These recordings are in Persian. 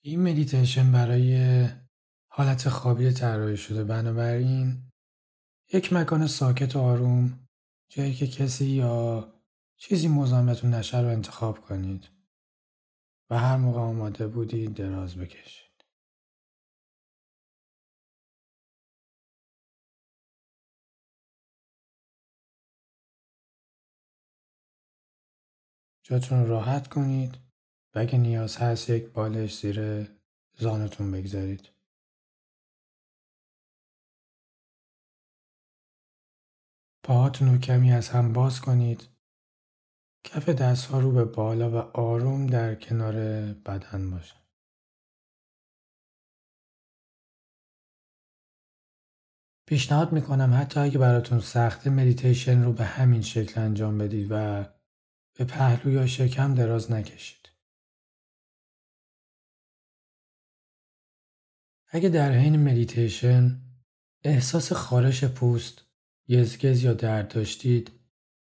این مدیتیشن برای حالت خوابی طراحی شده. بنابراین یک مکان ساکت و آروم جایی که کسی یا چیزی مزاحمتون نشه رو انتخاب کنید و هر موقع آماده بودید دراز بکشید. جاتون راحت کنید. و اگه نیاز هست یک بالش زیر زانتون بگذارید. پاهاتون رو کمی از هم باز کنید. کف دست ها رو به بالا و آروم در کنار بدن باشه. پیشنهاد می‌کنم حتی اگه براتون سخته مدیتیشن رو به همین شکل انجام بدید و به پهلو یا شکم دراز نکشید. اگه در حین مدیتیشن احساس خارش پوست، گزگز یا درد داشتید،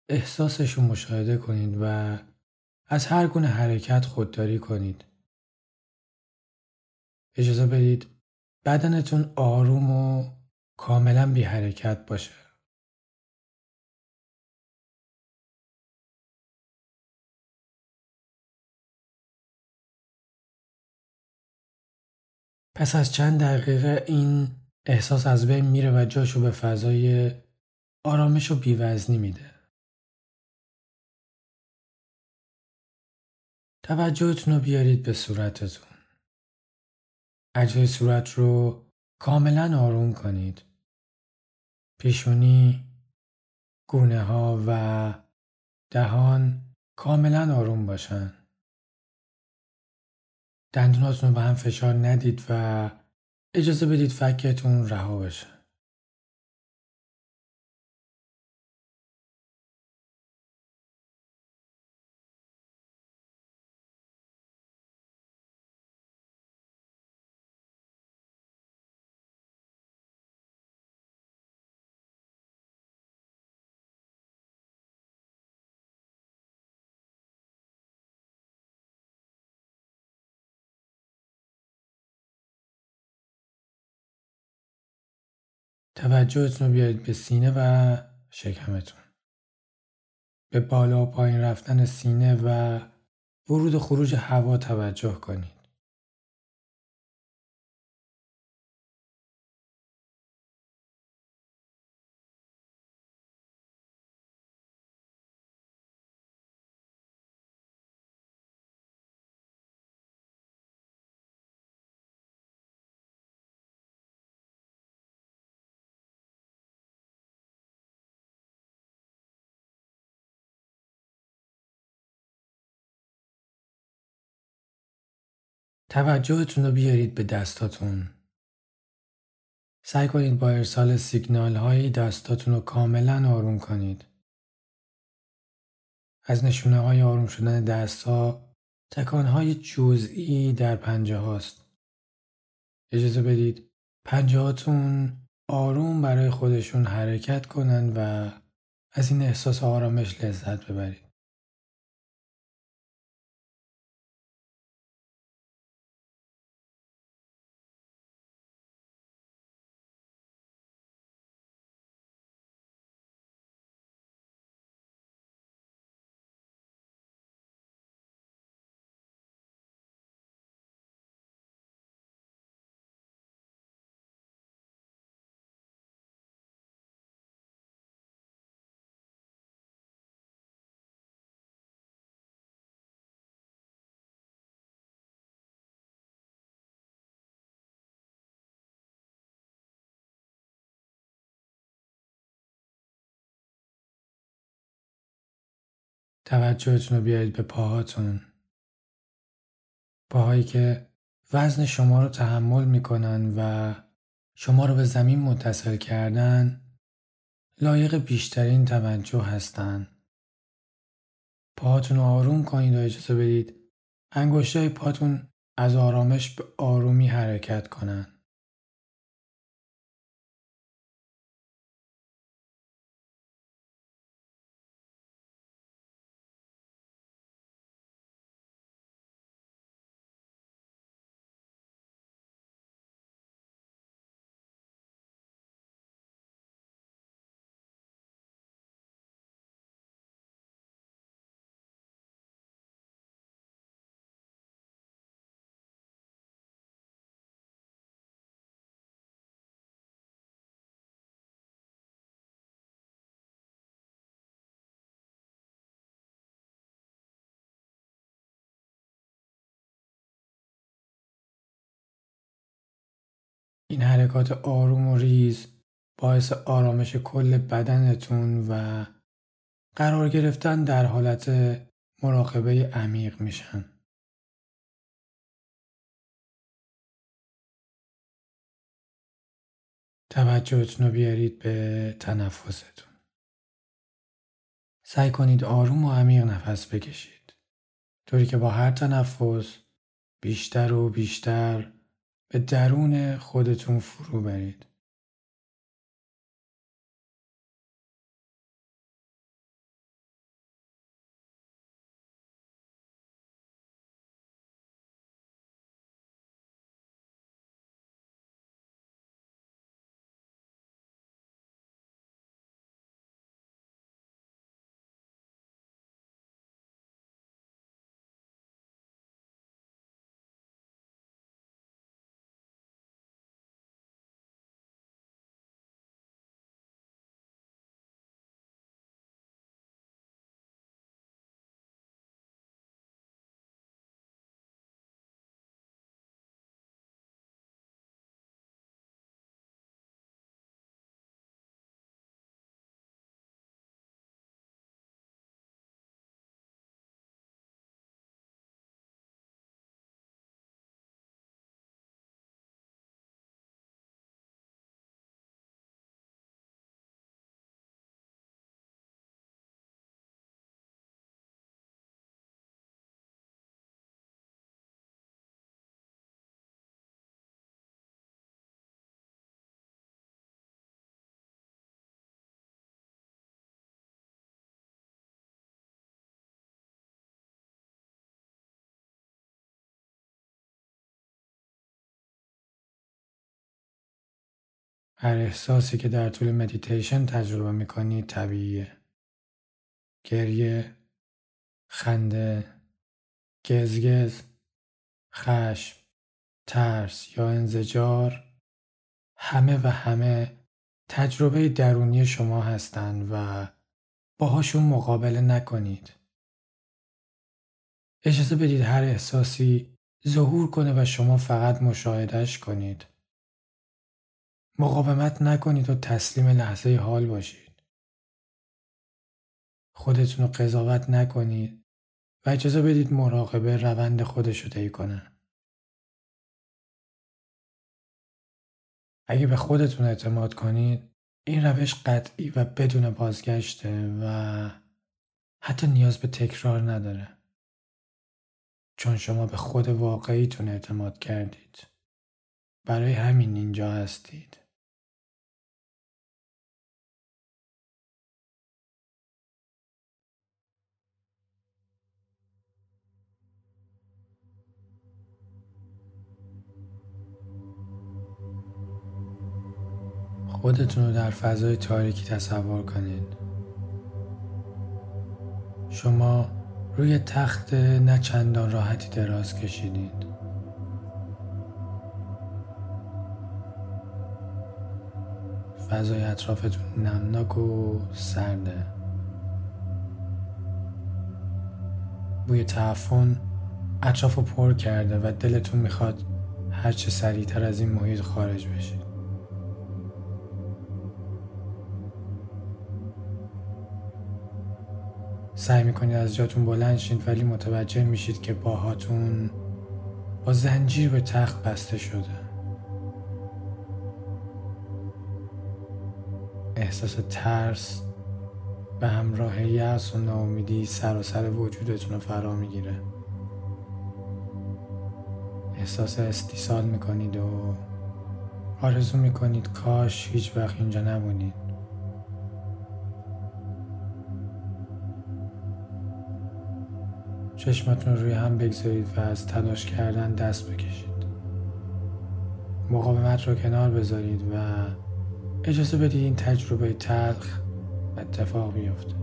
احساسش رو مشاهده کنید و از هر گونه حرکت خودداری کنید. اجازه بدید بدنتون آروم و کاملا بی حرکت باشه. پس از چند دقیقه این احساس از بین میره و جاشو به فضای آرامش و بیوزنی میده. توجهتون رو بیارید به صورتتون. اجزای صورت رو کاملا آروم کنید. پیشونی، گونه ها و دهان کاملا آروم باشن. دندوناتون رو به هم فشار ندید و اجازه بدید فکتون رها بشه. توجهتون رو بیارید به سینه و شکمتون. به بالا و پایین رفتن سینه و ورود و خروج هوا توجه کنید. توجهتون رو بیارید به دستاتون. سعی کنید با ارسال سیگنال های دستاتون رو کاملا آروم کنید. از نشونه های آروم شدن دست ها تکان های جزئی در پنجه هاست. اجازه بدید پنجه هاتون آروم برای خودشون حرکت کنند و از این احساس آرامش لذت ببرید. توجهتون رو بیارید به پاهاتون پاهایی که وزن شما رو تحمل می‌کنن و شما رو به زمین متصل کردن لایق بیشترین توجه هستن پاهاتون رو آروم کنید و اجازه بدید انگشتای پاتون از آرامش به آرومی حرکت کنند. این حرکات آروم و ریز باعث آرامش کل بدنتون و قرار گرفتن در حالت مراقبه عمیق میشن. توجهتون رو بیارید به تنفستون. سعی کنید آروم و عمیق نفس بکشید. طوری که با هر تنفس بیشتر و بیشتر به درون خودتون فرو برید. هر احساسی که در طول مدیتیشن تجربه می‌کنی طبیعیه. گریه، خنده، گزگز، خشم، ترس یا انزجار همه و همه تجربه درونی شما هستند و باهاشون مقابله نکنید. اجازه بدید هر احساسی ظهور کنه و شما فقط مشاهدهش کنید. مقاومت نکنید و تسلیم لحظه حال باشید. خودتون رو قضاوت نکنید و اجازه بدید مراقبه روند خودش رو طی کنه. اگه به خودتون اعتماد کنید این روش قطعی و بدون بازگشته و حتی نیاز به تکرار نداره. چون شما به خود واقعیتون اعتماد کردید. برای همین اینجا هستید. خودتون رو در فضای تاریکی تصور کنید. شما روی تخت نه چندان راحتی دراز کشیدید. فضای اطرافتون نمناک و سرده. بوی تعفن اطراف رو پر کرده و دلتون می‌خواد هرچه سریعتر از این محیط خارج بشید. سعی می‌کنید از جاتون بلند شید ولی متوجه میشید که باهاتون با زنجیر به تخت بسته شده. احساس ترس به همراه یأس و ناامیدی سر وجودتون رو فرا می‌گیره. احساس استیصال می‌کنید و آرزو می‌کنید کاش هیچ وقت اینجا نبودید چشمتون روی هم بگذارید و از تلاش کردن دست بکشید. مقاومت رو کنار بذارید و اجازه بدید این تجربه تلخ اتفاق بیفته.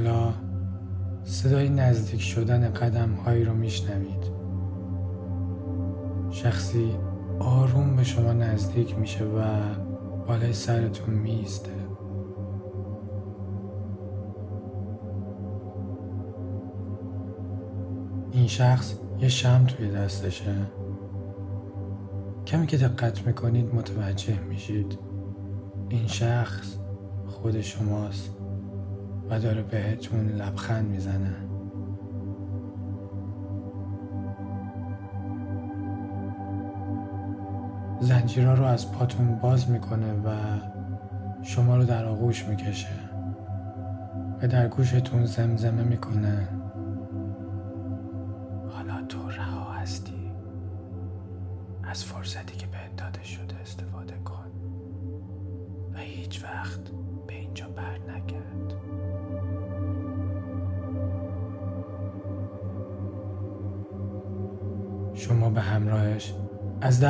حالا صدای نزدیک شدن قدم هایی رو میشنوید. شخصی آروم به شما نزدیک میشه و بالای سرتون میسته این شخص یه شم توی دستشه. کمی که دقت می‌کنید متوجه میشید. این شخص خود شماست. و داره بهتون لبخند می‌زنه. زنجیرها رو از پاتون باز می‌کنه و شما رو در آغوش می‌کشه. و در گوشتون زمزمه می‌کنه.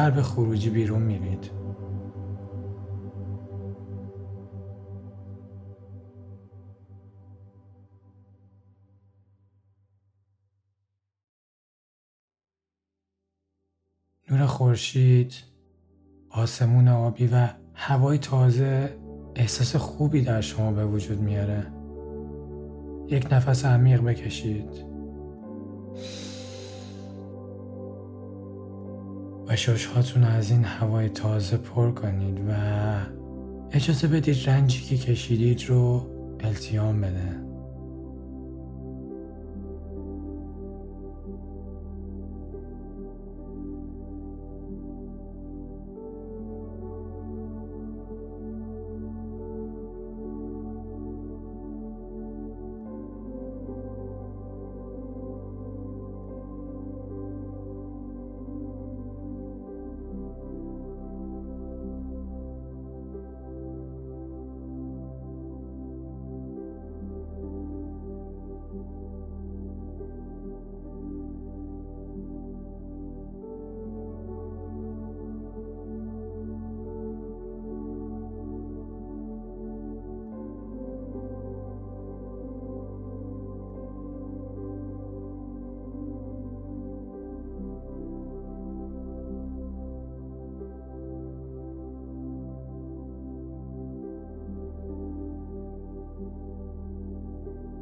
درب خروجی بیرون میرید. نور خورشید آسمون آبی و هوای تازه احساس خوبی در شما به وجود میاره. یک نفس عمیق بکشید. و ششهاتون از این هوای تازه پر کنید و اجازه بدید رنجی که کشیدید رو التیام بده.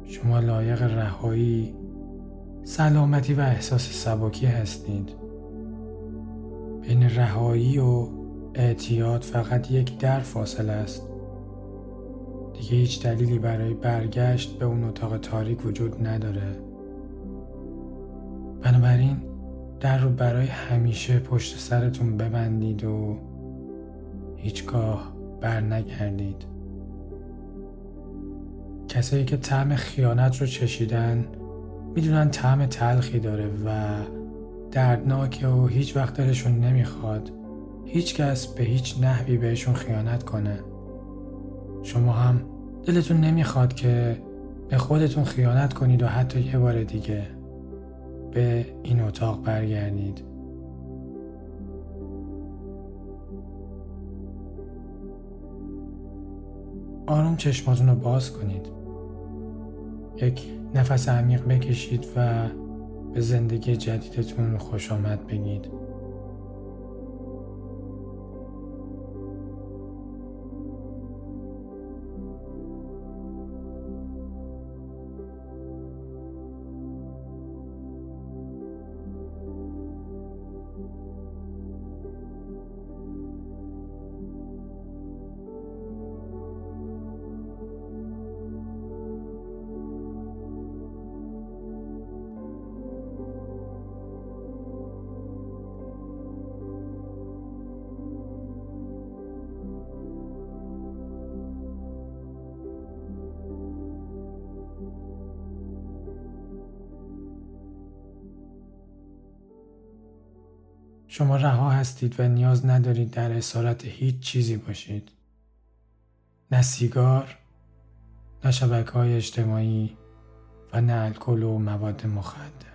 شما لایق رهایی سلامتی و احساس سبکی هستید. بین رهایی و اعتیاد فقط یک در فاصله است. دیگه هیچ دلیلی برای برگشت به اون اتاق تاریک وجود نداره. بنابراین در رو برای همیشه پشت سرتون ببندید و هیچگاه بر نگردید کسایی که طعم خیانت رو چشیدن می‌دونن طعم تلخی داره و دردناکه و هیچ وقت دلشون نمی‌خواد هیچ کس به هیچ نحوی بهشون خیانت کنه. شما هم دلتون نمی‌خواد که به خودتون خیانت کنید و حتی یه بار دیگه به این اتاق برگردید. آروم چشماتون رو باز کنید. یک نفس عمیق بکشید و به زندگی جدیدتون خوش آمد بگید. شما رها هستید و نیاز ندارید در اسارت هیچ چیزی باشید. نه سیگار، نه شبکه های اجتماعی و نه الکل و مواد مخدر.